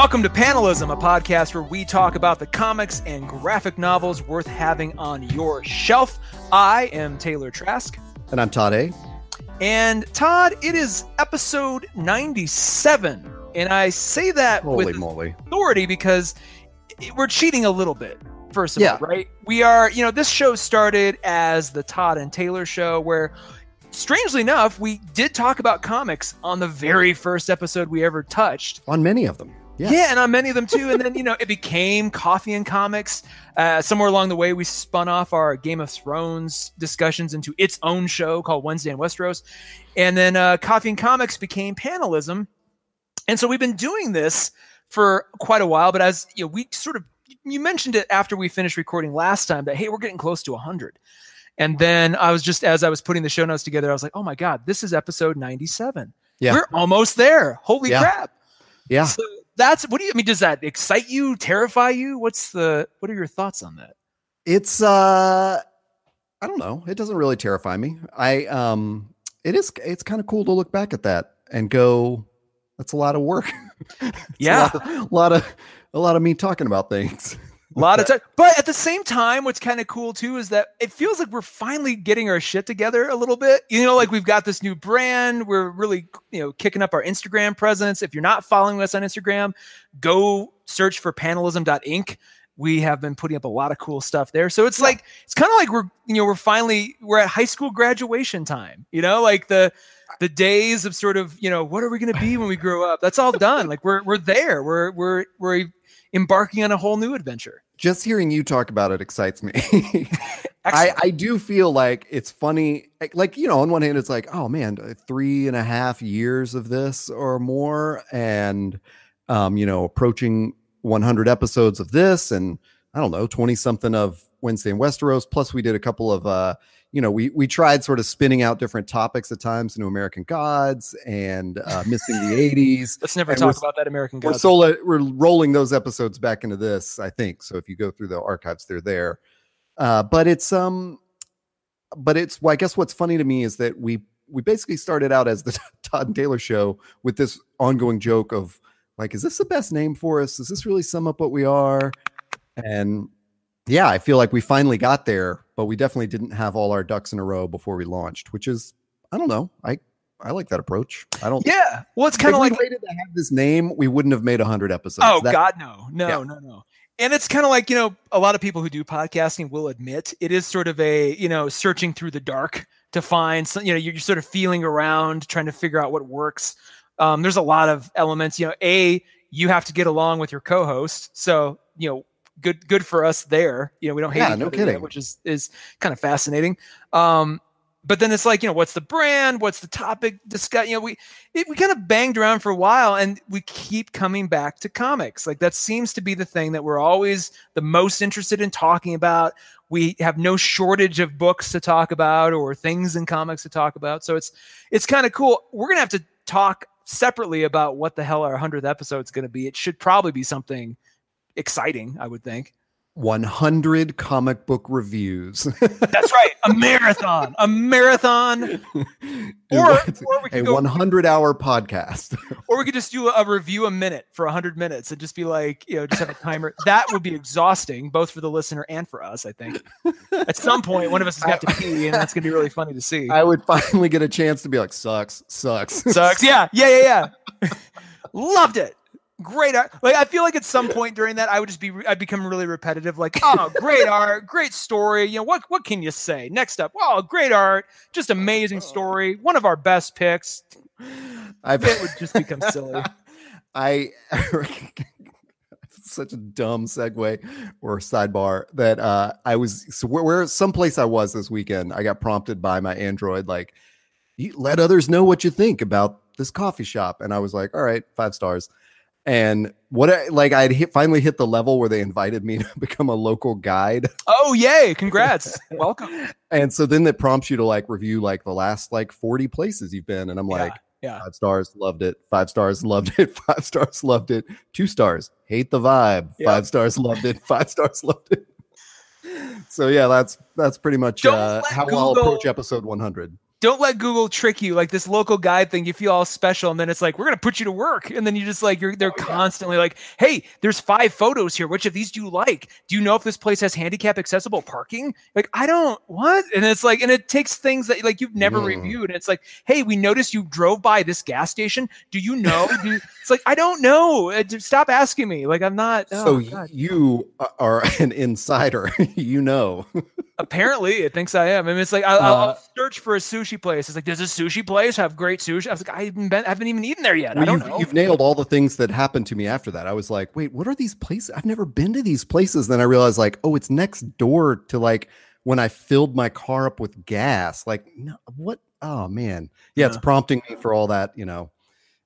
Welcome to Panelism, a podcast where we talk about the comics and graphic novels worth having on your shelf. I am Taylor Trask. And I'm Todd A. And Todd, it is episode 97. And I say that Holy with moly. authority because we're cheating a little bit, first of Yeah. all, right? We are, you know, this show started as the Todd and Taylor show where strangely enough, we did talk about comics on the very first episode we ever touched. On many of them. Yes. Yeah, and on many of them too. And then, you know, it became Coffee and Comics. Uh, somewhere along the way, we spun off our Game of Thrones discussions into its own show called Wednesday in Westeros. And then uh, Coffee and Comics became Panelism. And so we've been doing this for quite a while. But as you know, we sort of, you mentioned it after we finished recording last time that, hey, we're getting close to 100. And then I was just, as I was putting the show notes together, I was like, oh my God, this is episode 97. Yeah. We're almost there. Holy Yeah. crap. Yeah. So that's what do you I mean? Does that excite you, terrify you? What's the what are your thoughts on that? It's uh I don't know. It doesn't really terrify me. I um it is it's kind of cool to look back at that and go, that's a lot of work. Yeah. A lot, of, a lot of a lot of me talking about things. A lot of time. But at the same time, what's kind of cool too is that it feels like we're finally getting our shit together a little bit. You know, like we've got this new brand. We're really, you know, kicking up our Instagram presence. If you're not following us on Instagram, go search for panelism.inc. We have been putting up a lot of cool stuff there. So it's like it's kind of like we're, you know, we're finally we're at high school graduation time. You know, like the the days of sort of, you know, what are we going to be when we grow up? That's all done. Like we're we're there. We're we're we're embarking on a whole new adventure. Just hearing you talk about it excites me. I, I do feel like it's funny. Like, like, you know, on one hand, it's like, oh man, uh, three and a half years of this or more, and um, you know, approaching 100 episodes of this, and I don't know, 20 something of Wednesday in Westeros. Plus, we did a couple of, uh, you know, we we tried sort of spinning out different topics at times into American Gods and uh, missing the 80s. Let's never And talk about that American We're God. solo, we're rolling those episodes back into this, I think. So if you go through the archives, they're there. Uh, but it's um, but it's well, I guess what's funny to me is that we we basically started out as the Todd and Taylor show with this ongoing joke of like, is this the best name for us? Does this really sum up what we are? And yeah, I feel like we finally got there, but we definitely didn't have all our ducks in a row before we launched, which is I don't know. I I like that approach. I don't yeah. Well, it's kind of like waited to have this name, we wouldn't have made hundred episodes. Oh That- God, no, no, Yeah. no, no. And it's kind of like you know, a lot of people who do podcasting will admit it is sort of a you know searching through the dark to find some. You know, you're sort of feeling around, trying to figure out what works. Um, there's a lot of elements. You know, a you have to get along with your co-host, so you know, good good for us there. You know, we don't hate Yeah, no other yet, kidding. which is is kind of fascinating. Um, but then it's like you know, what's the brand? What's the topic? Discuss. You know, we it, we kind of banged around for a while and we keep coming back to comics like that seems to be the thing that we're always the most interested in talking about we have no shortage of books to talk about or things in comics to talk about so it's it's kind of cool we're gonna have to talk separately about what the hell our 100th episode is going to be it should probably be something exciting i would think. 100 comic book reviews. that's right a marathon a marathon. Or, or a go 100 hour podcast. or we could just do a review a minute for 100 minutes and just be like you know just have a timer. That would be exhausting both for the listener and for us i think. At some point one of us has got to pee and that's going to be really funny to see. I would finally get a chance to be like, sucks, sucks. sucks yeah yeah yeah yeah. Loved it great art. Like i feel like at some point during that i would just be i'd become really repetitive like oh great art great story. You know what what can you say? Next up wow great art just amazing story one of our best picks. I've it would just become silly. I such a dumb segue or sidebar that uh I was so where, where someplace I was this weekend, I got prompted by my Android like you let others know what you think about this coffee shop. And I was like, all right, five stars. And what I like I'd hit finally hit the level where they invited me to become a local guide. oh yay congrats welcome And so then that prompts you to like review like the last like 40 places you've been. And I'm like, yeah Five stars, loved it. Five stars, loved it. Five stars, loved it. Two stars, hate the vibe. Yep. Five stars, loved it. Five stars, loved it. So yeah, that's that's pretty much uh, how I'll approach episode 100. Don't let Google trick you like this local guide thing. You feel all special, and then it's like we're gonna put you to work, and then you just like you're they're oh, constantly like, hey, there's five photos here. Which of these do you like? Do you know if this place has handicap accessible parking? Like I don't what, and it's like, and it takes things that like you've never mm. reviewed, and it's like, hey, we noticed you drove by this gas station. Do you know? do you, it's like I don't know. Uh, stop asking me. Like I'm not. Oh, so God. you are an insider. you know. Apparently, it thinks I am. I mean, it's like I'll, uh, I'll, search for a sushi place. It's like, does a sushi place have great sushi? I was like, I haven't been, I haven't even eaten there yet. Well, I don't you've, know. You've nailed all the things that happened to me after that. I was like, wait, what are these places? I've never been to these places. Then I realized, like, oh, it's next door to like when I filled my car up with gas. Like, no, what? Oh man, yeah, yeah. it's prompting me for all that. You know,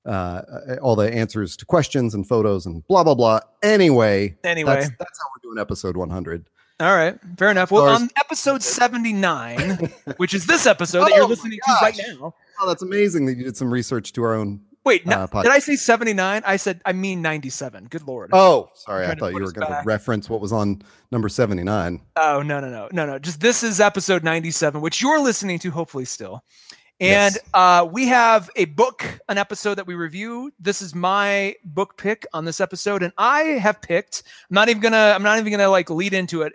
uh, all the answers to questions and photos and blah blah blah. Anyway, anyway, that's, that's how we're doing episode 100. All right, fair enough. Well, on episode 79, which is this episode oh that you're oh listening to right now. Oh, that's amazing that you did some research to our own. Wait, no, uh, did I say 79? I said I mean 97. Good lord. Oh, sorry. I thought you were going to reference what was on number 79. Oh, no, no, no. No, no. Just this is episode 97, which you're listening to hopefully still. And yes. uh, we have a book, an episode that we review. This is my book pick on this episode, and I have picked. I'm not even gonna. I'm not even gonna like lead into it.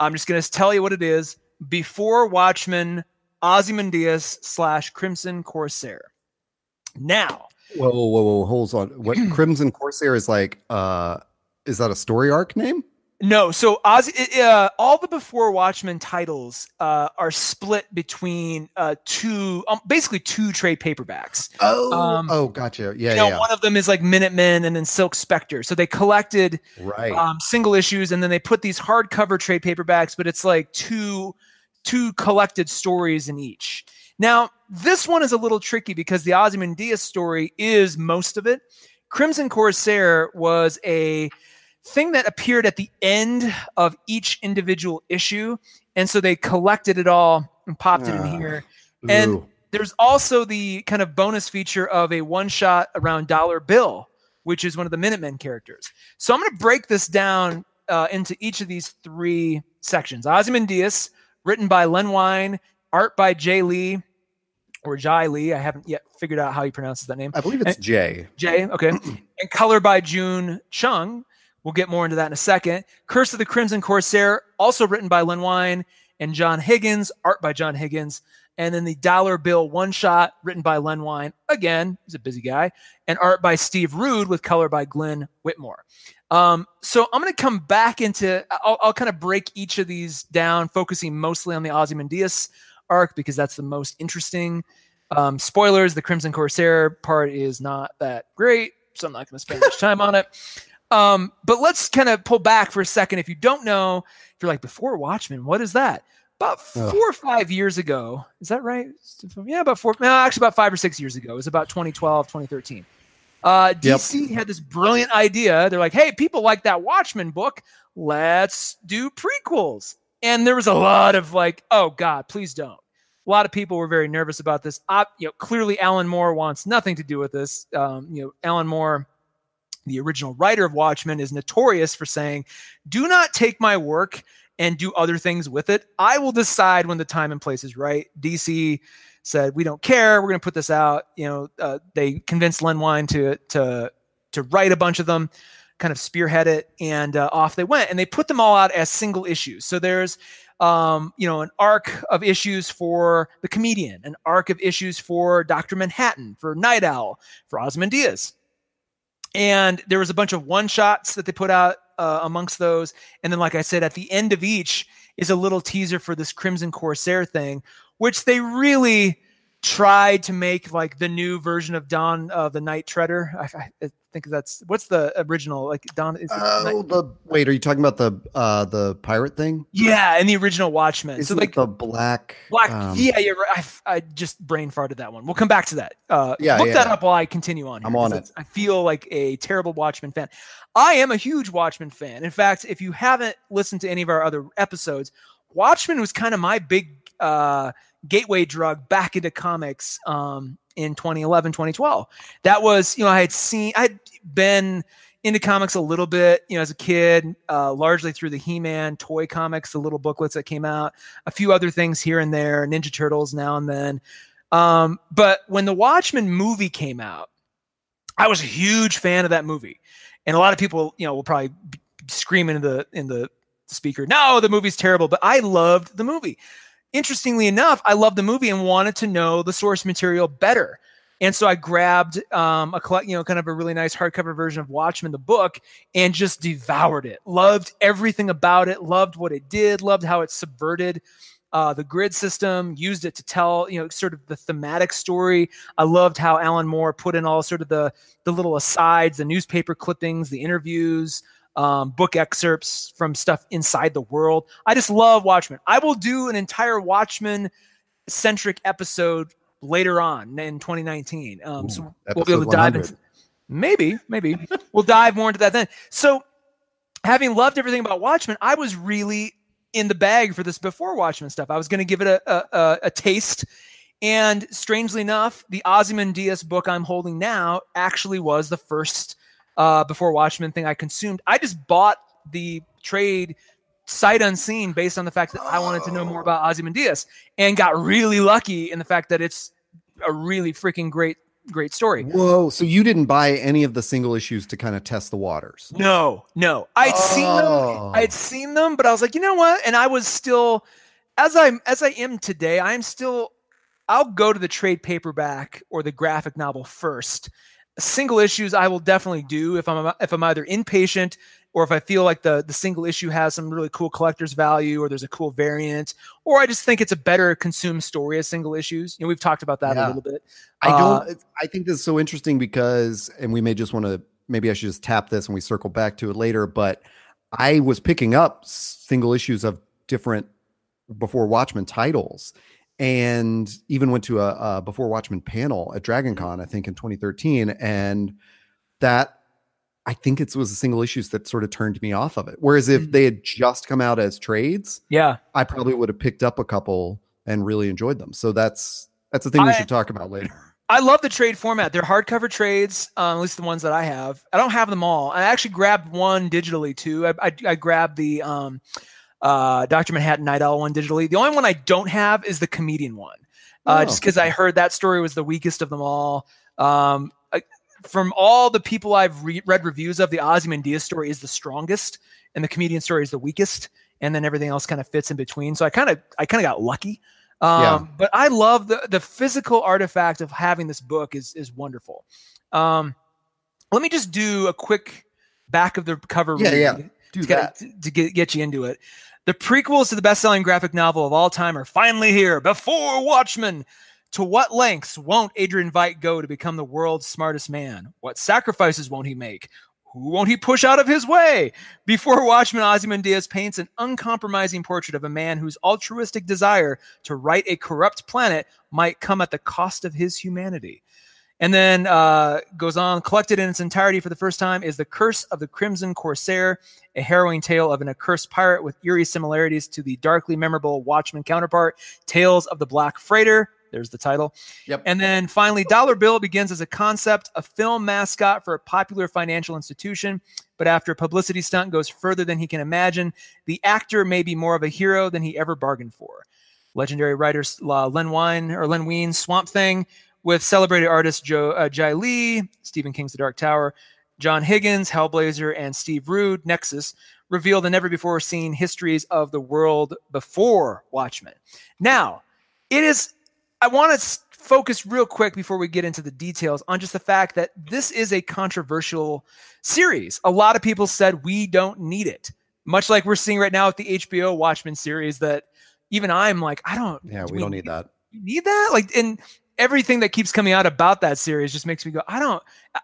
I'm just gonna tell you what it is. Before Watchmen, Ozymandias slash Crimson Corsair. Now, whoa, whoa, whoa, whoa, hold on. What Crimson Corsair is like? Uh, is that a story arc name? No, so Oz, uh, all the Before Watchmen titles uh, are split between uh, two, um, basically two trade paperbacks. Oh, um, oh, gotcha. Yeah, you know, yeah. One of them is like Minutemen and then Silk Spectre. So they collected right. um, single issues and then they put these hardcover trade paperbacks, but it's like two two collected stories in each. Now, this one is a little tricky because the Ozymandias story is most of it. Crimson Corsair was a thing that appeared at the end of each individual issue. And so they collected it all and popped uh, it in ah, here. And ooh. there's also the kind of bonus feature of a one shot around Dollar Bill, which is one of the Minutemen characters. So I'm going to break this down uh, into each of these three sections. Ozymandias, written by Len Wein, art by Jay Lee, or Jai Lee. I haven't yet figured out how he pronounces that name. I believe it's and, Jay. Jay, okay. and color by June Chung. We'll get more into that in a second. Curse of the Crimson Corsair, also written by Len Wein and John Higgins, art by John Higgins. And then the Dollar Bill one shot, written by Len Wein. Again, he's a busy guy. And art by Steve Rude with color by Glenn Whitmore. Um, so I'm going to come back into, I'll, I'll, kind of break each of these down, focusing mostly on the Ozymandias arc because that's the most interesting. Um, spoilers, the Crimson Corsair part is not that great, so I'm not going to spend much time on it. Um, but let's kind of pull back for a second. If you don't know, if you're like before Watchmen, what is that? About four or five years ago, is that right? Yeah, about four. No, actually, about five or six years ago. It was about 2012, 2013. Uh, DC yep. had this brilliant idea. They're like, "Hey, people like that Watchmen book. Let's do prequels." And there was a lot of like, "Oh God, please don't." A lot of people were very nervous about this. Uh, you know, clearly Alan Moore wants nothing to do with this. Um, you know, Alan Moore the original writer of Watchmen, is notorious for saying, Do not take my work and do other things with it. I will decide when the time and place is right. DC said, We don't care. We're going to put this out. You know, uh, they convinced Len Wein to, to, to write a bunch of them, kind of spearhead it, and uh, off they went. And they put them all out as single issues. So there's, um, you know, an arc of issues for the comedian, an arc of issues for Dr. Manhattan, for Nite Owl, for Ozymandias and there was a bunch of one shots that they put out uh, amongst those. And then like i said at the end of each is a little teaser for this crimson corsair thing which they really tried to make like the new version of Don of the night treader I, I, think that's what's the original like Don. Is oh, the wait, are you talking about the uh the pirate thing? Yeah, and the original Watchmen. Isn't so like the black, black. Um, yeah, you're right. I, I, just brain farted that one. We'll come back to that. Uh, yeah, look yeah. that up while I continue on. Here, I'm on it. I feel like a terrible Watchmen fan. I am a huge Watchmen fan. In fact, if you haven't listened to any of our other episodes, Watchmen was kind of my big uh gateway drug back into comics. Um, in 2011, 2012. That was, you know, I had seen, I'd been into comics a little bit, you know, as a kid, uh, largely through the He-Man toy comics, the little booklets that came out, a few other things here and there, Ninja Turtles now and then. Um, but when the Watchmen movie came out, I was a huge fan of that movie, and a lot of people, you know, will probably scream into the in the speaker, "No, the movie's terrible," but I loved the movie. Interestingly enough, I loved the movie and wanted to know the source material better. And so I grabbed um, a you know kind of a really nice hardcover version of Watchmen the book and just devoured it. Loved everything about it. Loved what it did. Loved how it subverted uh, the grid system, used it to tell, you know, sort of the thematic story. I loved how Alan Moore put in all sort of the the little asides, the newspaper clippings, the interviews, um, book excerpts from stuff inside the world. I just love Watchmen. I will do an entire Watchmen centric episode later on in 2019. Um, Ooh, so we'll be able to dive into maybe, maybe we'll dive more into that then. So having loved everything about Watchmen, I was really in the bag for this before Watchmen stuff. I was going to give it a, a, a, taste. And strangely enough, the Ozymandias book I'm holding now actually was the first uh, before Watchmen thing I consumed. I just bought the trade sight unseen based on the fact that I wanted to know more about Ozymandias and got really lucky in the fact that it's a really freaking great great story. Whoa! So you didn't buy any of the single issues to kind of test the waters? No, no. I'd oh. seen them. Oh. I'd seen them, but I was like, you know what? And I was still, as I'm as I am today, I am still. I'll go to the trade paperback or the graphic novel first. Single issues I will definitely do if I'm if I'm either impatient or if I feel like the the single issue has some really cool collector's value, or there's a cool variant, or I just think it's a better consumed story as single issues. You know, we've talked about that yeah. a little bit. I don't. Uh, I think this is so interesting because, and we may just want to. Maybe I should just tap this and we circle back to it later. But I was picking up single issues of different before Watchmen titles, and even went to a, a before Watchmen panel at Dragon Con, I think in 2013, and that I think it was the single issues that sort of turned me off of it. Whereas if mm-hmm. they had just come out as trades, yeah, I probably would have picked up a couple and really enjoyed them. So that's that's the thing I, we should talk about later. I love the trade format. They're hardcover trades, um, at least the ones that I have. I don't have them all. I actually grabbed one digitally too. I, I, I grabbed the um, uh, Doctor Manhattan Nite Owl one digitally. The only one I don't have is the comedian one, uh, oh. just because I heard that story was the weakest of them all. Um, from all the people I've re- read reviews of, the Ozymandias story is the strongest, and the comedian story is the weakest, and then everything else kind of fits in between. So I kind of I kind of got lucky. Um, yeah. But I love the the physical artifact of having this book is is wonderful. Um, let me just do a quick back of the cover. Yeah, yeah. Do to that get, to get, get you into it. The prequels to the best-selling graphic novel of all time are finally here. Before Watchmen, to what lengths won't Adrian Veidt go to become the world's smartest man? What sacrifices won't he make? Who won't he push out of his way? Before Watchmen, Ozymandias paints an uncompromising portrait of a man whose altruistic desire to right a corrupt planet might come at the cost of his humanity. And then uh, goes on, collected in its entirety for the first time is The Curse of the Crimson Corsair, a harrowing tale of an accursed pirate with eerie similarities to the darkly memorable Watchmen counterpart, Tales of the Black Freighter. There's the title. Yep. And then finally, Dollar Bill begins as a concept, a film mascot for a popular financial institution. But after a publicity stunt goes further than he can imagine, the actor may be more of a hero than he ever bargained for. Legendary writer uh, Len Wein or Len Wein, Swamp Thing, with celebrated artists Joe uh, Jai Lee, Stephen King's The Dark Tower, John Higgins, Hellblazer, and Steve Rude, Nexus, reveal the never before seen histories of the world before Watchmen. Now, it is I want to focus real quick before we get into the details on just the fact that this is a controversial series. A lot of people said we don't need it, much like we're seeing right now with the HBO Watchmen series. That even I'm like, I don't. Yeah, do we, we, don't need that. Need that? Like, and everything that keeps coming out about that series just makes me go, I don't.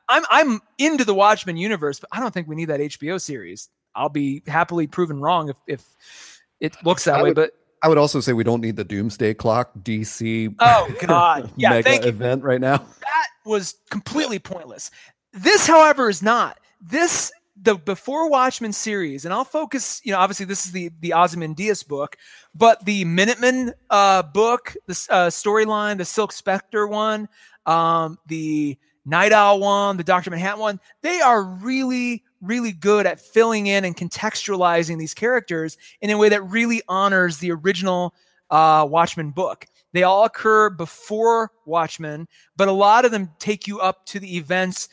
I'm I'm into the Watchmen universe, but I don't think we need that HBO series. I'll be happily proven wrong if if it looks that I way, would, but I would also say we don't need the Doomsday Clock DC. Oh God, yeah, mega event right now. That was completely pointless. This, however, is not. This the Before Watchmen series, and I'll focus. You know, obviously this is the the Ozymandias book, but the Minutemen uh, book, the uh, storyline, the Silk Spectre one, um, the Nite Owl one, the Doctor Manhattan one, they are really really good at filling in and contextualizing these characters in a way that really honors the original uh, Watchmen book. They all occur before Watchmen, but a lot of them take you up to the events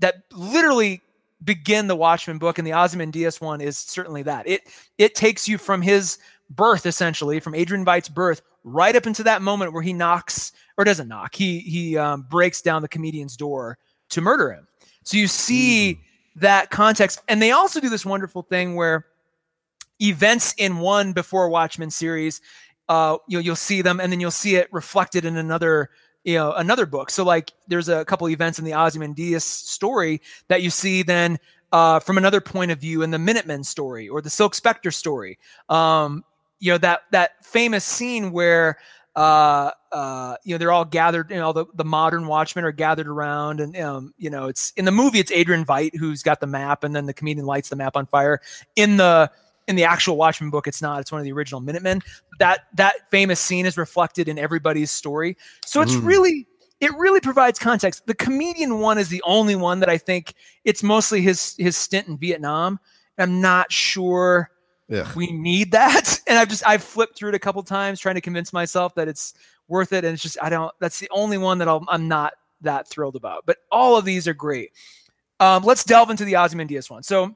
that literally begin the Watchmen book, and the Ozymandias one is certainly that. It it takes you from his birth, essentially, from Adrian Veidt's birth, right up into that moment where he knocks or doesn't knock. He he um, breaks down the comedian's door to murder him. So you see mm. that context, and they also do this wonderful thing where events in one before Watchmen series, uh, you'll you'll see them, and then you'll see it reflected in another you know another book. So like there's a couple events in the Ozymandias story that you see then uh, from another point of view in the Minutemen story or the Silk Spectre story. Um, you know that that famous scene where uh, uh, you know they're all gathered. You know the, the modern Watchmen are gathered around, and um, you know it's in the movie it's Adrian Veidt who's got the map, and then the comedian lights the map on fire. In the in the actual Watchmen book, it's not. It's one of the original Minutemen. That that famous scene is reflected in everybody's story. So it's mm. really it really provides context. The comedian one is the only one that I think it's mostly his his stint in Vietnam. I'm not sure Ugh. we need that. And I've just I've flipped through it a couple times trying to convince myself that it's worth it. And it's just I don't. That's the only one that i am not that thrilled about. But all of these are great. Um, let's delve into the Ozymandias one. So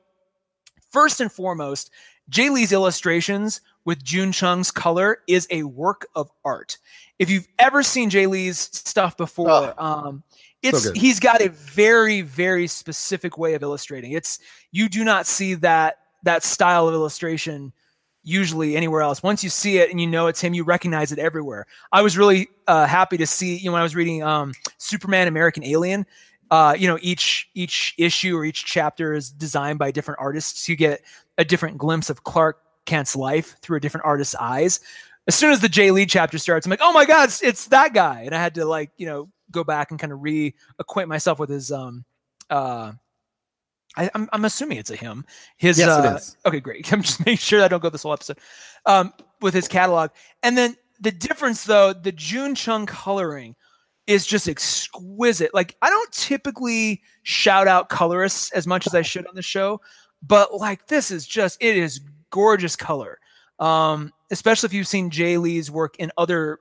first and foremost, Jae Lee's illustrations with June Chung's color is a work of art. If you've ever seen Jae Lee's stuff before, oh, um, it's so he's got a very very specific way of illustrating. It's you do not see that that style of illustration usually anywhere else. Once you see it and you know it's him, you recognize it everywhere. I was really uh, happy to see you know when I was reading um, Superman American Alien uh, you know each each issue or each chapter is designed by different artists you get a different glimpse of clark kent's life through a different artist's eyes as soon as the Jae Lee chapter starts i'm like oh my god it's, it's that guy and i had to like you know go back and kind of reacquaint myself with his um uh I, am I'm, I'm assuming it's a him. His yes, uh, it is. okay, great. I'm just making sure I don't go this whole episode. Um, with his catalog, and then the difference though, the June Chung coloring is just exquisite. Like I don't typically shout out colorists as much as I should on the show, but like this is just it is gorgeous color. Um, especially if you've seen Jae Lee's work in other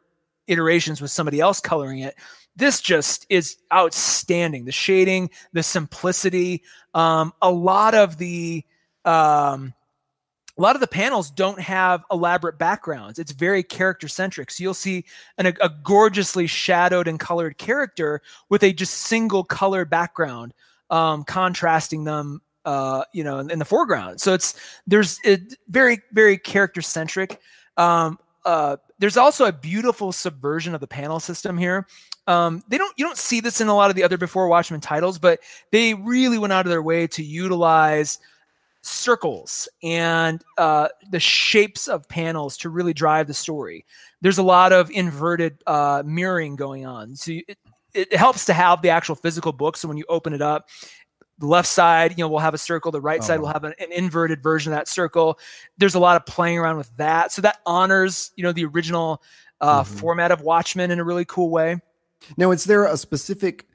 iterations with somebody else coloring it. This just is outstanding. The shading, the simplicity, um, a lot of the um, a lot of the panels don't have elaborate backgrounds. It's very character centric. So you'll see an, a, gorgeously shadowed and colored character with a just single color background, um, contrasting them, uh, you know, in, in, the foreground. So it's there's it, very very character centric. Um, uh, there's also a beautiful subversion of the panel system here. Um, they don't you don't see this in a lot of the other before Watchmen titles, but they really went out of their way to utilize circles and uh, the shapes of panels to really drive the story. There's a lot of inverted uh, mirroring going on. So it, it helps to have the actual physical book. So when you open it up, the left side, you know, will have a circle. The right oh. side will have an, an, inverted version of that circle. There's a lot of playing around with that. So that honors, you know, the original uh, mm-hmm. format of Watchmen in a really cool way. Now, is there a specific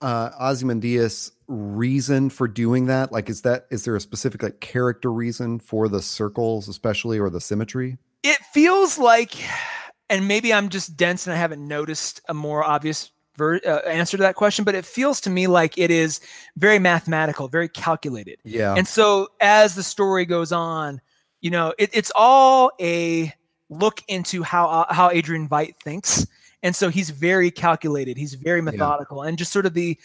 uh, Ozymandias reason for doing that? Like, is that is there a specific like character reason for the circles, especially or the symmetry? It feels like, and maybe I'm just dense and I haven't noticed a more obvious ver- uh, answer to that question, but it feels to me like it is very mathematical, very calculated. Yeah. And so as the story goes on, you know, it, it's all a look into how uh, how Adrian Veidt thinks and so he's very calculated he's very methodical yeah. and just sort of the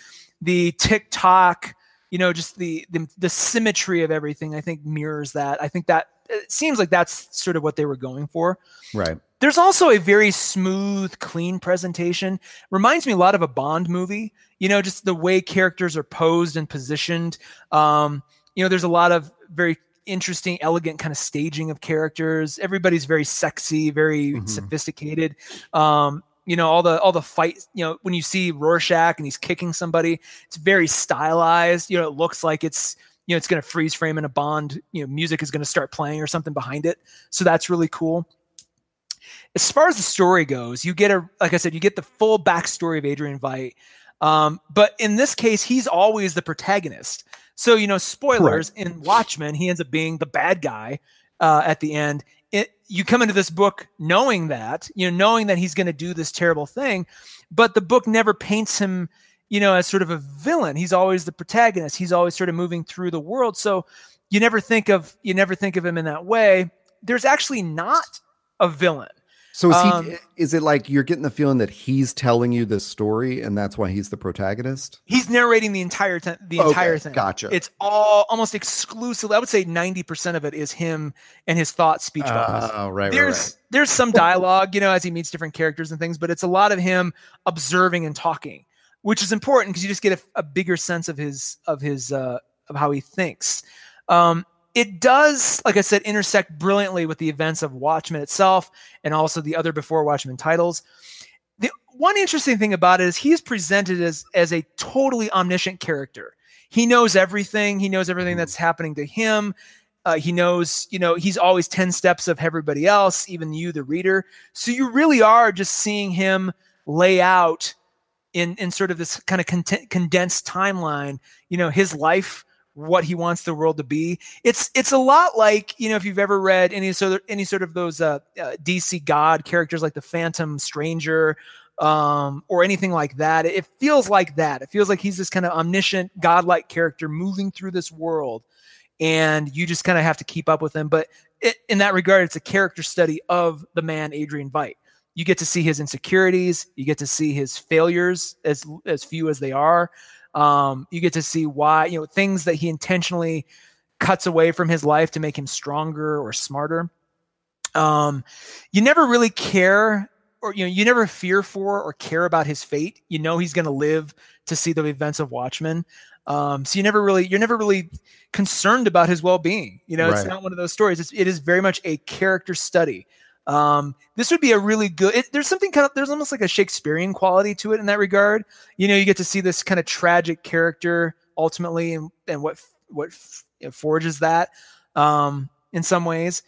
the tick-tock you know just the, the the symmetry of everything i think mirrors that i think that it seems like that's sort of what they were going for right there's also a very smooth clean presentation reminds me a lot of a bond movie you know just the way characters are posed and positioned um you know there's a lot of very interesting, elegant kind of staging of characters. Everybody's very sexy, very mm-hmm. sophisticated. Um, you know all the all the fight you know when you see Rorschach and he's kicking somebody it's very stylized. You know it looks like it's you know it's going to freeze frame in a bond you know music is going to start playing or something behind it. So that's really cool. As far as the story goes you get a like i said you get the full backstory of adrian veidt. Um, but in this case he's always the protagonist. So, you know, spoilers in Watchmen, he ends up being the bad guy uh, at the end. It, you come into this book knowing that, you know, knowing that he's going to do this terrible thing, but the book never paints him, you know, as sort of a villain. He's always the protagonist. He's always sort of moving through the world. So you never think of you never think of him in that way. There's actually not a villain. So is um, he? Is it like you're getting the feeling that he's telling you this story, and that's why he's the protagonist? He's narrating the entire the okay, entire thing. Gotcha. It's all almost exclusively. I would say ninety percent of it is him and his thought speech bubbles. Oh, right. There's right, right. there's some dialogue, you know, as he meets different characters and things, but it's a lot of him observing and talking, which is important because you just get a, a, bigger sense of his of his uh, of how he thinks. Um, it does, like I said, intersect brilliantly with the events of Watchmen itself and also the other before Watchmen titles. The one interesting thing about it is he's presented as as a totally omniscient character. He knows everything. He knows everything that's happening to him. Uh, he knows, you know, he's always 10 steps of everybody else, even you, the reader. So you really are just seeing him lay out in, in sort of this kind of con- condensed timeline, you know, his life what he wants the world to be. It's it's a lot like you know if you've ever read any sort of any sort of those uh, uh, DC God characters like the Phantom Stranger um, or anything like that. It feels like that. It feels like he's this kind of omniscient, godlike character moving through this world, and you just kind of have to keep up with him. But it, in that regard, it's a character study of the man Adrian Veidt. You get to see his insecurities. You get to see his failures, as as few as they are. Um, you get to see why, you know, things that he intentionally cuts away from his life to make him stronger or smarter. Um, you never really care or you know you never fear for or care about his fate. You know he's going to live to see the events of watchmen. Um, so you never really you're never really concerned about his well-being. You know right. it's not one of those stories. It's, it is very much a character study um, this would be a really good. It, there's something kind of there's almost like a Shakespearean quality to it in that regard. You know, you get to see this kind of tragic character ultimately, and and what what forges that um, in some ways.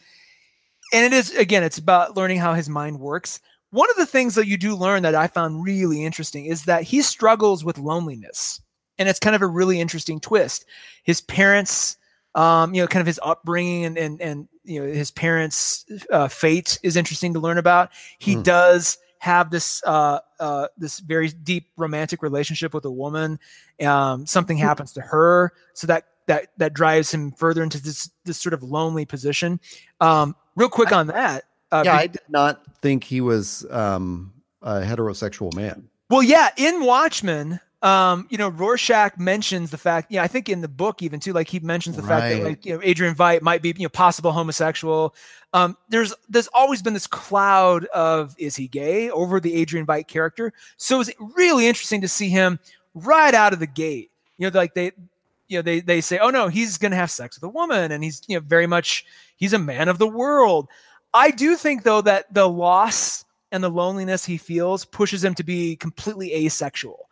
And it is again, it's about learning how his mind works. One of the things that you do learn that I found really interesting is that he struggles with loneliness, and it's kind of a really interesting twist. His parents um, you know, kind of his upbringing and and and you know his parents' uh, fate is interesting to learn about. He mm. does have this uh, uh, this very deep romantic relationship with a woman. Um, something hmm. happens to her, so that that that drives him further into this this sort of lonely position. Um, real quick on that. Uh, yeah, be- I did not think he was um, a heterosexual man. Well, yeah, in Watchmen, um, you know, Rorschach mentions the fact, yeah, I think in the book even too, like he mentions the right. fact that like, you know, Adrian Veidt might be, you know, possible homosexual. Um, there's there's always been this cloud of is he gay over the Adrian Veidt character. So it's really interesting to see him right out of the gate. You know, like they you know, they they say, oh no, he's gonna have sex with a woman, and he's you know very much he's a man of the world. I do think though that the loss and the loneliness he feels pushes him to be completely asexual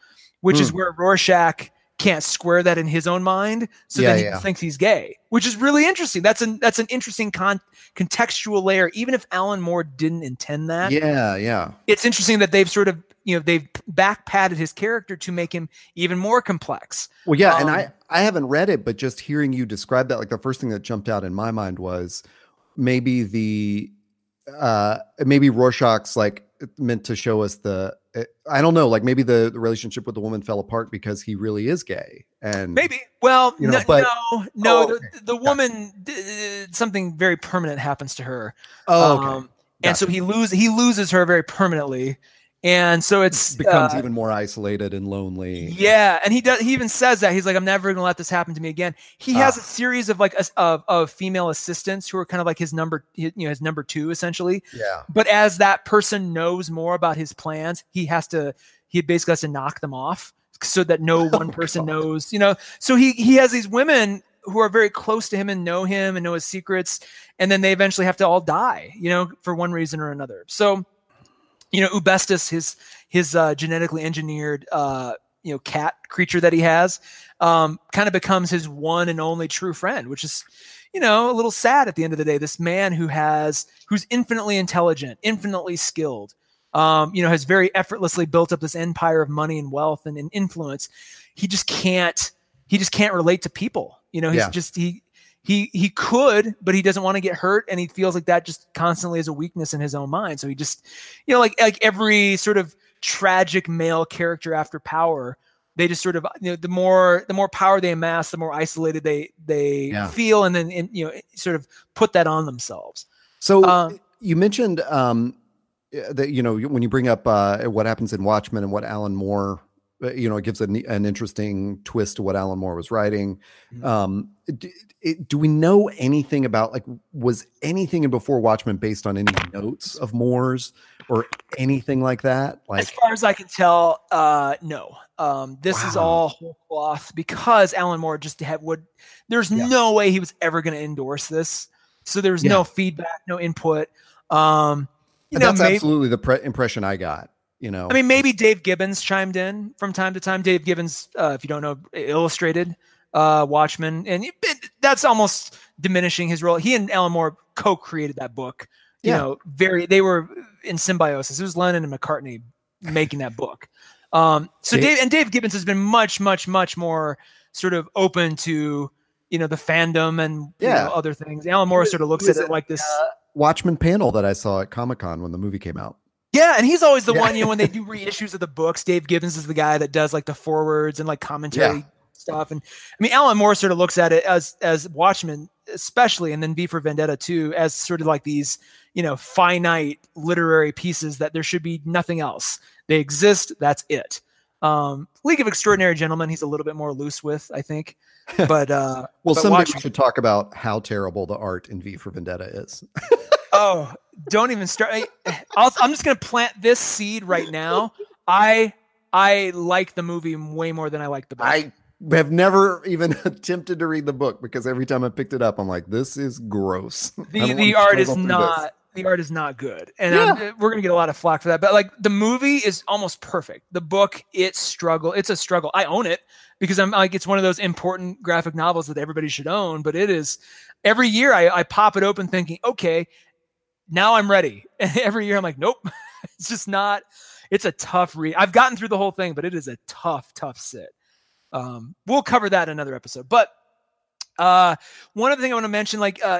which mm. is hmm. where Rorschach can't square that in his own mind, so yeah, then he yeah. thinks he's gay, which is really interesting. That's an that's an interesting con- contextual layer, even if Alan Moore didn't intend that. Yeah, yeah. It's interesting that they've sort of you know they've back padded his character to make him even more complex. Well, yeah, um, and I I haven't read it, but just hearing you describe that, like the first thing that jumped out in my mind was maybe the uh maybe Rorschach's like meant to show us the I don't know, like maybe the, the relationship with the woman fell apart because he really is gay, and maybe. Well, you know, no, but, no, no, oh, okay. the, the, woman did, something very permanent happens to her. Oh, okay. Um, and so he lose he loses her very permanently, and so it's it becomes uh, even more isolated and lonely. Yeah, and he does. He even says that he's like, "I'm never going to let this happen to me again." He has ah. a series of like a, of, of female assistants who are kind of like his number, you know, his number two essentially. Yeah. But as that person knows more about his plans, he has to. He basically has to knock them off so that no oh, one person God. knows. You know, so he he has these women who are very close to him and know him and know his secrets, and then they eventually have to all die. You know, for one reason or another. So you know, Bubastis, his his uh, genetically engineered uh, you know cat creature that he has, um, kind of becomes his one and only true friend, which is you know a little sad at the end of the day. This man who has who's infinitely intelligent, infinitely skilled, um, you know, has very effortlessly built up this empire of money and wealth and, and influence. He just can't he just can't relate to people. You know, he's Yeah. just he he he could, but he doesn't want to get hurt, and he feels like that just constantly is a weakness in his own mind. So he just, you know, like like every sort of tragic male character after power, they just sort of you know the more the more power they amass, the more isolated they they Yeah. feel, and then and, you know sort of put that on themselves. So Um, you mentioned um, that you know when you bring up uh, what happens in Watchmen and what Alan Moore, you know, it gives an, an interesting twist to what Alan Moore was writing. Mhm. Um, do, it, do we know anything about like was anything in Before Watchmen based on any notes of Moore's or anything like that? Like, as far as I can tell, uh, no. Um, this is all whole cloth because Alan Moore just had would. There's Yeah. no way he was ever going to endorse this. So there's Yeah. no feedback, no input. Um, you know, that's maybe, absolutely the pre- impression I got. You know, I mean, maybe Dave Gibbons chimed in from time to time. Dave Gibbons, uh, if you don't know, illustrated uh, Watchmen, and it- it- that's almost diminishing his role. He and Alan Moore co-created that book. You Yeah. know, very they were in symbiosis. It was Lennon and McCartney making that book. Um, so Dave- Dave and Dave Gibbons has been much, much, much more sort of open to you know the fandom and you Yeah. know, other things. Alan Moore sort of looks at it like this. Watchmen panel that I saw at Comic Con when the movie came out. Yeah, and he's always the Yeah. one, you know, when they do reissues of the books, Dave Gibbons is the guy that does like the forwards and like commentary Yeah. stuff. And I mean, Alan Moore sort of looks at it as as Watchmen, especially, and then V for Vendetta too, as sort of like these, you know, finite literary pieces that there should be nothing else. They exist, that's it. Um, League of Extraordinary Gentlemen, he's a little bit more loose with, I think. But uh Well, But someday Watchmen- we should talk about how terrible the art in V for Vendetta is. Oh, don't even start. I, I'm just gonna plant this seed right now. I I like the movie way more than I like the book. I have never even attempted to read the book because every time I picked it up, I'm like, this is gross. The the art is not the art is not good, and um, we're gonna get a lot of flack for that. But like the movie is almost perfect. The book, it's struggle. It's a struggle. I own it because I'm like it's one of those important graphic novels that everybody should own. But it is every year I, I pop it open thinking, okay, now I'm ready. Every year I'm like, nope, it's just not. It's a tough read. I've gotten through the whole thing, but it is a tough, tough sit. Um, we'll cover that in another episode. But uh, one other thing I want to mention, like uh,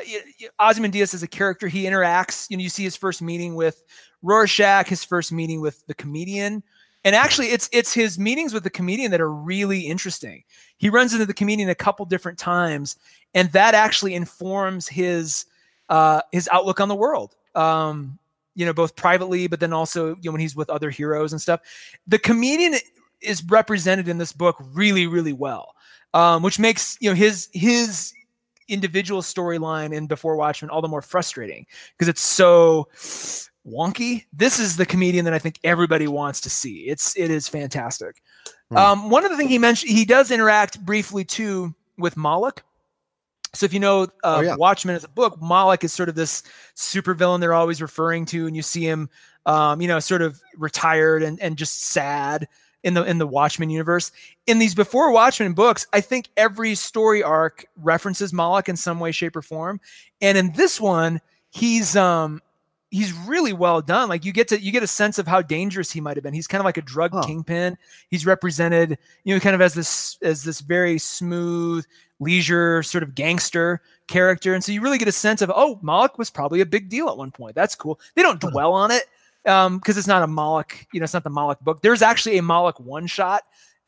Ozymandias as a character, he interacts. You know, you see his first meeting with Rorschach, his first meeting with the comedian, and actually, it's it's his meetings with the comedian that are really interesting. He runs into the comedian a couple different times, and that actually informs his uh, his outlook on the world. Um, you know, both privately, but then also you know when he's with other heroes and stuff. The comedian is represented in this book really, really well, um, which makes you know his his individual storyline in Before Watchmen all the more frustrating because it's so wonky. This is the comedian that I think everybody wants to see. It's it is fantastic. Hmm. Um, one other thing he mentioned, he does interact briefly too with Moloch. So if you know uh, Oh, yeah. Watchmen as a book, Moloch is sort of this supervillain they're always referring to, and you see him, um, you know, sort of retired and and just sad in the in the Watchmen universe. In these before Watchmen books, I think every story arc references Moloch in some way, shape, or form. And in this one, he's um he's really well done. Like you get to you get a sense of how dangerous he might have been. He's kind of like a drug Huh. kingpin. He's represented, you know, kind of as this as this very smooth, leisure sort of gangster character. And so you really get a sense of, oh, Moloch was probably a big deal at one point. That's cool. They don't dwell on it um because it's not a Moloch, you know, it's not the Moloch book. There's actually a Moloch one shot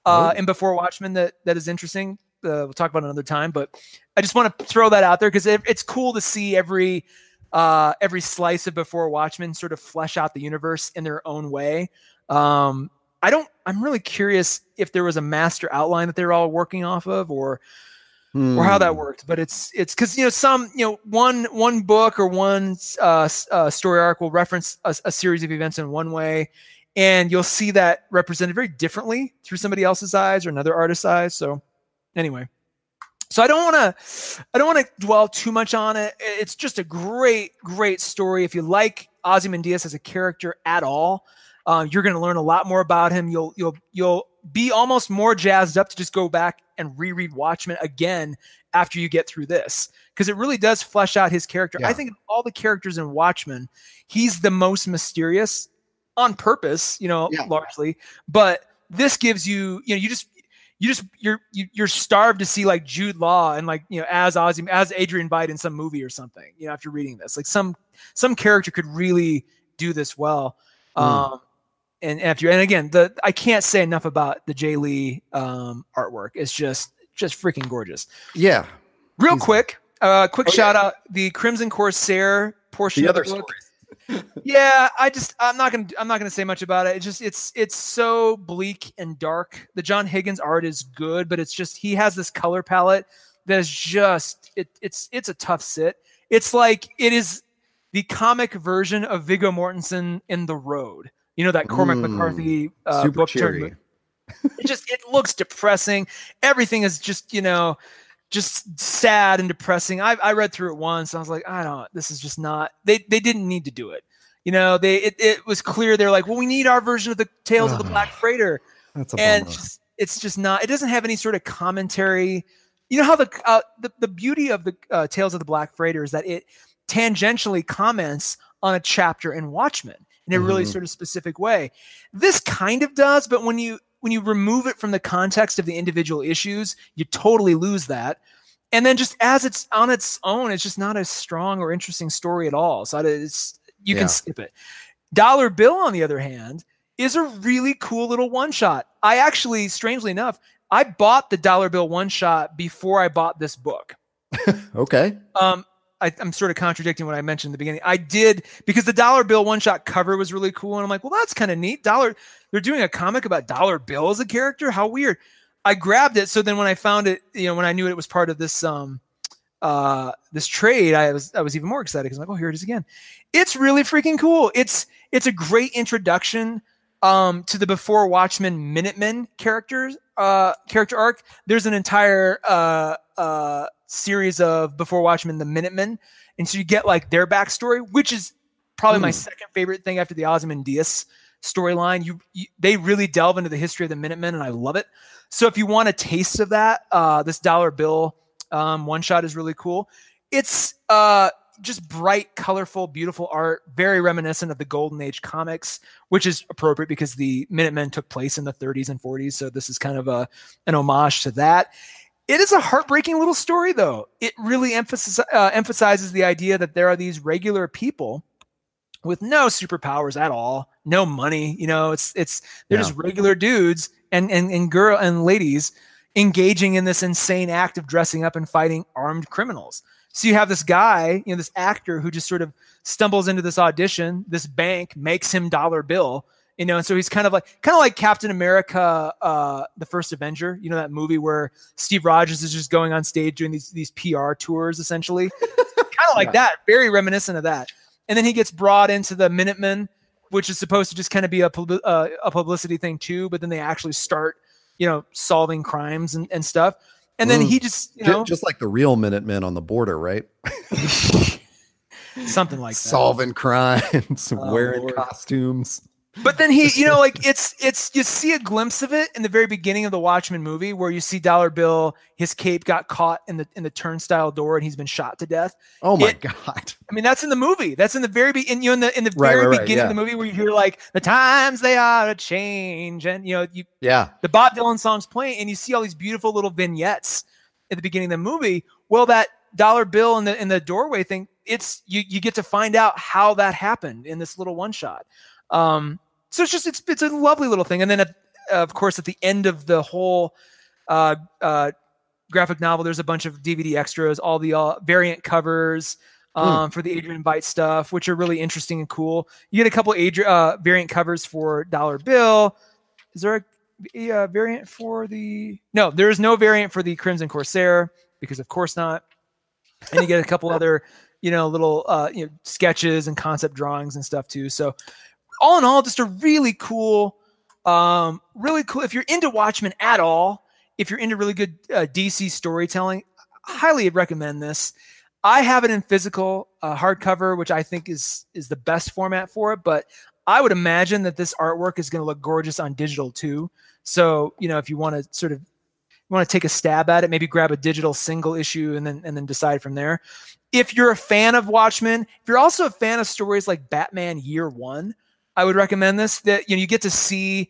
uh Oh. in Before Watchmen that that is interesting. Uh, we'll talk about it another time, but I just want to throw that out there because it, it's cool to see every uh every slice of Before Watchmen sort of flesh out the universe in their own way. Um I don't I'm really curious if there was a master outline that they were all working off of or or how that Hmm. worked but it's it's because you know some you know one one book or one uh, uh, story arc will reference a, a series of events in one way and you'll see that represented very differently through somebody else's eyes or another artist's eyes so anyway so i don't want to i don't want to dwell too much on it it's just a great great story if you like ozymandias as a character at all uh, you're going to learn a lot more about him you'll you'll you'll be almost more jazzed up to just go back and reread Watchmen again after you get through this because it really does flesh out his character. Yeah. I think of all the characters in Watchmen, he's the most mysterious on purpose, you know, Yeah. largely. But this gives you, you know, you just you just you're you, you're starved to see like Jude Law and like you know as Ozzy as Adrian Veidt in some movie or something. You know, after reading this, like some some character could really do this well. Mm. Um, and after and again, the I can't say enough about the Jae Lee um, artwork. It's just just freaking gorgeous. Yeah. Real He's, quick, uh, quick oh, shout yeah. out the Crimson Corsair portion the of the book. Stories yeah, I just I'm not gonna I'm not gonna say much about it. It's just it's it's so bleak and dark. The John Higgins art is good, but it's just he has this color palette that is just it it's it's a tough sit. It's like it is the comic version of Viggo Mortensen in The Road. You know that Cormac mm, McCarthy uh, book cheery. it just it looks depressing. Everything is just you know just sad and depressing. I, I read through it once. I was like, I don't. This is just not. They they didn't need to do it. You know, they it, it was clear they're like, well, we need our version of the Tales of the Black Freighter, That's a and just, it's just not. It doesn't have any sort of commentary. You know how the uh, the the beauty of the uh, Tales of the Black Freighter is that it tangentially comments on a chapter in Watchmen in a really mm-hmm. sort of specific way. This kind of does, but when you when you remove it from the context of the individual issues, you totally lose that. And then just as it's on its own, it's just not a strong or interesting story at all. So it's you yeah. can skip it. Dollar Bill, on the other hand, is a really cool little one shot. I actually, strangely enough, I bought the Dollar Bill one shot before I bought this book. okay. Um, I, am sort of contradicting what I mentioned in the beginning. I did because the dollar bill one shot cover was really cool, and I'm like, well, that's kind of neat. Dollar, they're doing a comic about Dollar Bill as a character. How weird. I grabbed it. So then when I found it, you know, when I knew it was part of this um uh this trade, I was I was even more excited because I'm like, oh, here it is again. It's really freaking cool. It's it's a great introduction um to the before Watchmen Minutemen characters uh character arc. There's an entire uh uh series of Before Watchmen, the Minutemen, and so you get like their backstory, which is probably mm. my hmm. second favorite thing after the Ozymandias storyline. You, you, they really delve into the history of the Minutemen, and I love it. So if you want a taste of that, uh, this dollar bill um, one shot is really cool. It's uh, just bright, colorful, beautiful art, very reminiscent of the Golden Age comics, which is appropriate because the Minutemen took place in the 30s and 40s. So this is kind of a an homage to that. It is a heartbreaking little story, though. It really emphasizes, uh, emphasizes the idea that there are these regular people with no superpowers at all, no money. You know, it's it's they're yeah. just regular dudes and and and girl and ladies engaging in this insane act of dressing up and fighting armed criminals. So you have this guy, you know, this actor who just sort of stumbles into this audition. This bank makes him dollar bill you know and so he's kind of like kind of like captain america uh the first avenger you know that movie where steve rogers is just going on stage doing these these pr tours essentially kind of like yeah. that very reminiscent of that and then he gets brought into the minutemen which is supposed to just kind of be a, uh, a publicity thing too but then they actually start you know solving crimes and, and stuff and then mm. he just you know just like the real minutemen on the border right something like that. solving crimes oh, wearing Lord. costumes but then he, you know, like it's it's you see a glimpse of it in the very beginning of the Watchmen movie where you see Dollar Bill, his cape got caught in the in the turnstile door and he's been shot to death. Oh my it, god! I mean, that's in the movie. That's in the very beginning. You know, in the in the right, very right, beginning right, yeah. of the movie where you hear like the times they are a change, and you know, you yeah, the Bob Dylan songs playing, and you see all these beautiful little vignettes at the beginning of the movie. Well, that dollar bill in the in the doorway thing, it's you you get to find out how that happened in this little one shot. Um, so it's just it's it's a lovely little thing. And then at, of course at the end of the whole uh, uh, graphic novel, there's a bunch of DVD extras, all the uh, variant covers. Hmm. Um, mm. For the Adrian Veidt stuff, which are really interesting and cool, you get a couple Adri- uh, variant covers for Dollar Bill. Is there a, a variant for the? No, there is no variant for the Crimson Corsair because, of course, not. And you get a couple other, you know, little uh, you know sketches and concept drawings and stuff too. So all in all, just a really cool, um, really cool. If you're into Watchmen at all, if you're into really good uh, DC storytelling, highly recommend this. I have it in physical uh, hardcover, which I think is is the best format for it. But I would imagine that this artwork is going to look gorgeous on digital too. So you know, if you want to sort of want to take a stab at it, maybe grab a digital single issue and then and then decide from there. If you're a fan of Watchmen, if you're also a fan of stories like Batman Year One, I would recommend this. That you know you get to see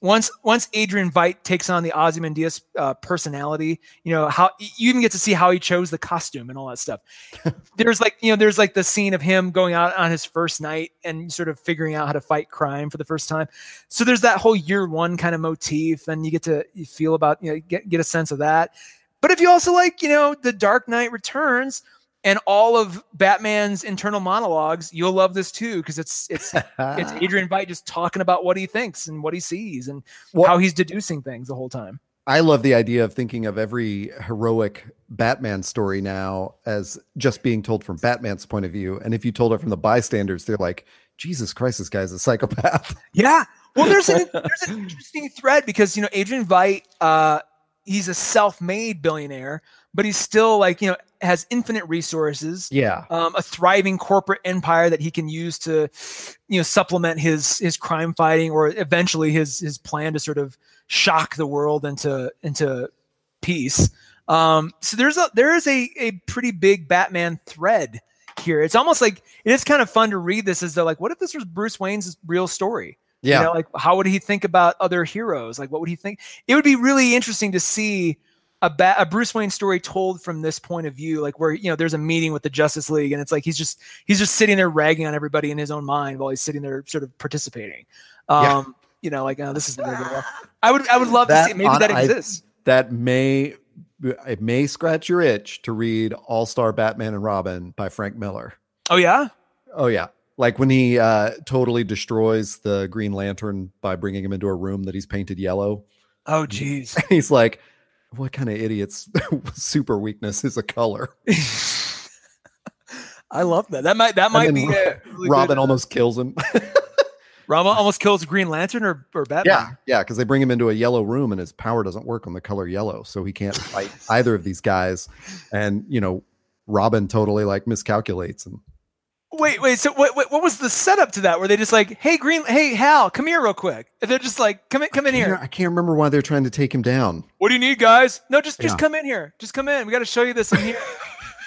once once Adrian Veidt takes on the Ozymandias uh, personality, you know how you even get to see how he chose the costume and all that stuff. there's like you know there's like the scene of him going out on his first night and sort of figuring out how to fight crime for the first time. So there's that whole year one kind of motif, and you get to you feel about you know get get a sense of that. But if you also like you know the Dark Knight Returns and all of Batman's internal monologues, you'll love this too because it's it's it's Adrian Veidt just talking about what he thinks and what he sees and well, how he's deducing things the whole time. I love the idea of thinking of every heroic Batman story now as just being told from Batman's point of view, and if you told it from the bystanders, they're like, "Jesus Christ, this guy's a psychopath." Yeah. Well, there's an there's an interesting thread because you know Adrian Veidt, uh, he's a self-made billionaire, but he's still like you know has infinite resources. Yeah. Um, a thriving corporate empire that he can use to, you know, supplement his his crime fighting or eventually his his plan to sort of shock the world into into peace. Um, so there's a there is a a pretty big Batman thread here. It's almost like it is kind of fun to read this as though like, what if this was Bruce Wayne's real story? Yeah. You know, like how would he think about other heroes? Like what would he think? It would be really interesting to see a, ba- a Bruce Wayne story told from this point of view, like where you know there's a meeting with the Justice League, and it's like he's just he's just sitting there ragging on everybody in his own mind while he's sitting there sort of participating. Um, yeah. You know, like oh, this is well. I would I would love that, to see maybe on, that exists. I, that may it may scratch your itch to read All Star Batman and Robin by Frank Miller. Oh yeah. Oh yeah. Like when he uh, totally destroys the Green Lantern by bringing him into a room that he's painted yellow. Oh, geez. He's like, what kind of idiots super weakness is a color? I love that. That might that might be really Robin almost kills him. Robin almost kills Green Lantern or, or Batman. Yeah, yeah, because they bring him into a yellow room and his power doesn't work on the color yellow, so he can't fight either of these guys. And you know, Robin totally like miscalculates and Wait, wait. So what, what, what was the setup to that? Were they just like, "Hey, Green, hey Hal, come here real quick"? And they're just like, "Come in, come in here." I can't remember why they're trying to take him down. What do you need, guys? No, just just yeah. come in here. Just come in. We got to show you this in here.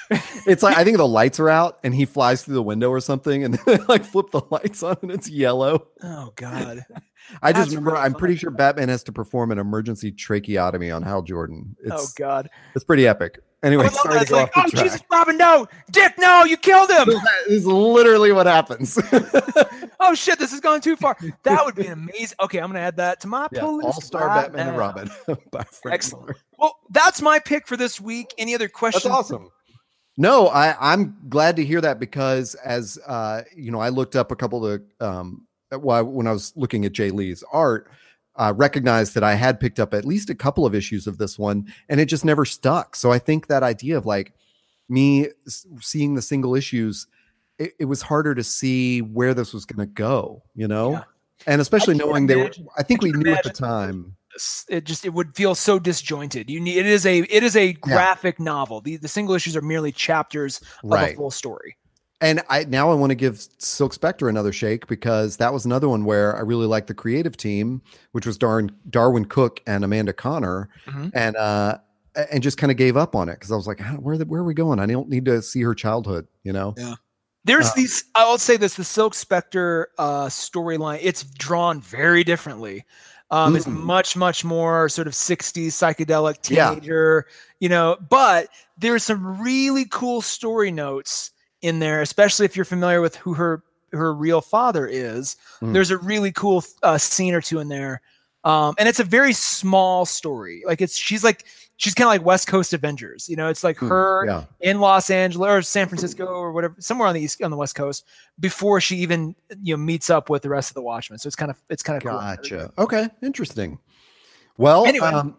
it's like I think the lights are out and he flies through the window or something, and then like flip the lights on and it's yellow. Oh God. I just remember. Really I'm pretty sure Batman has to perform an emergency tracheotomy on Hal Jordan. Oh, it's, oh God, it's pretty epic. Anyway, sorry to go like, off the oh, Jesus, Robin, no, Dick, no, you killed him. That is literally what happens. oh shit, this has gone too far. That would be amazing. Okay, I'm gonna add that to my yeah. All star Batman now. and Robin. Excellent. Miller. Well, that's my pick for this week. Any other questions? That's awesome. No, I, I'm glad to hear that because as uh, you know, I looked up a couple of um, when I was looking at Jae Lee's art uh, recognized that I had picked up at least a couple of issues of this one, and it just never stuck. So I think that idea of like me seeing the single issues, it, it was harder to see where this was going to go, you know, yeah. and especially knowing they were. I think I we knew at the time. It just it would feel so disjointed. You need it is a it is a graphic yeah. novel. The the single issues are merely chapters of right. a full story. And I now I want to give Silk Spectre another shake because that was another one where I really liked the creative team, which was Darwin Darwyn Cooke and Amanda Conner, mm-hmm. and uh, and just kind of gave up on it because I was like, where the, where are we going? I don't need to see her childhood, you know. Yeah. There's uh, these. I'll say this: the Silk Spectre uh, storyline. It's drawn very differently. Um, mm. It's much, much more sort of 60s psychedelic teenager, yeah. you know. But there's some really cool story notes in there, especially if you're familiar with who her her real father is. Mm. There's a really cool uh, scene or two in there, um, and it's a very small story. Like it's she's like she's kind of like West Coast Avengers. You know, it's like mm, her yeah. in Los Angeles or San Francisco or whatever, somewhere on the east on the West Coast before she even you know meets up with the rest of the Watchmen. So it's kind of it's kind of gotcha. Cool. Okay, interesting. Well, anyway. Um,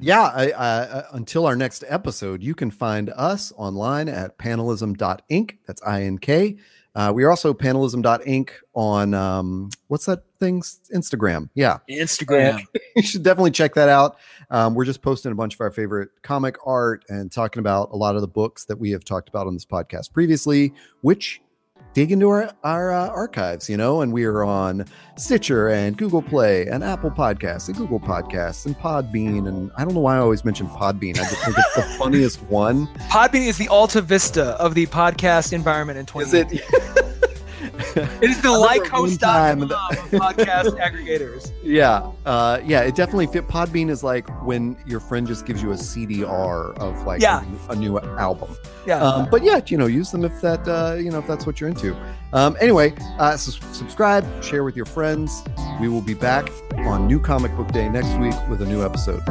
yeah, I, I, uh, until our next episode, you can find us online at panelism.ink. That's I N K. Uh, we are also panelism.ink on um, what's that thing? Instagram. Yeah. Instagram. you should definitely check that out. Um, we're just posting a bunch of our favorite comic art and talking about a lot of the books that we have talked about on this podcast previously, which dig into our, our uh, archives, you know, and we are on Stitcher and Google Play and Apple Podcasts and Google Podcasts and Podbean. And I don't know why I always mention Podbean. I just think it's the funniest one. Podbean is the Alta Vista of the podcast environment in 20. Is it? It is the I like host time of podcast aggregators. yeah, uh, yeah, it definitely fit. Podbean is like when your friend just gives you a CDR of like Yeah. a, a new album. Yeah. Um, but yeah, you know, use them if that uh, you know if that's what you're into. Um, anyway, uh, sus- subscribe, share with your friends. We will be back on New Comic Book Day next week with a new episode.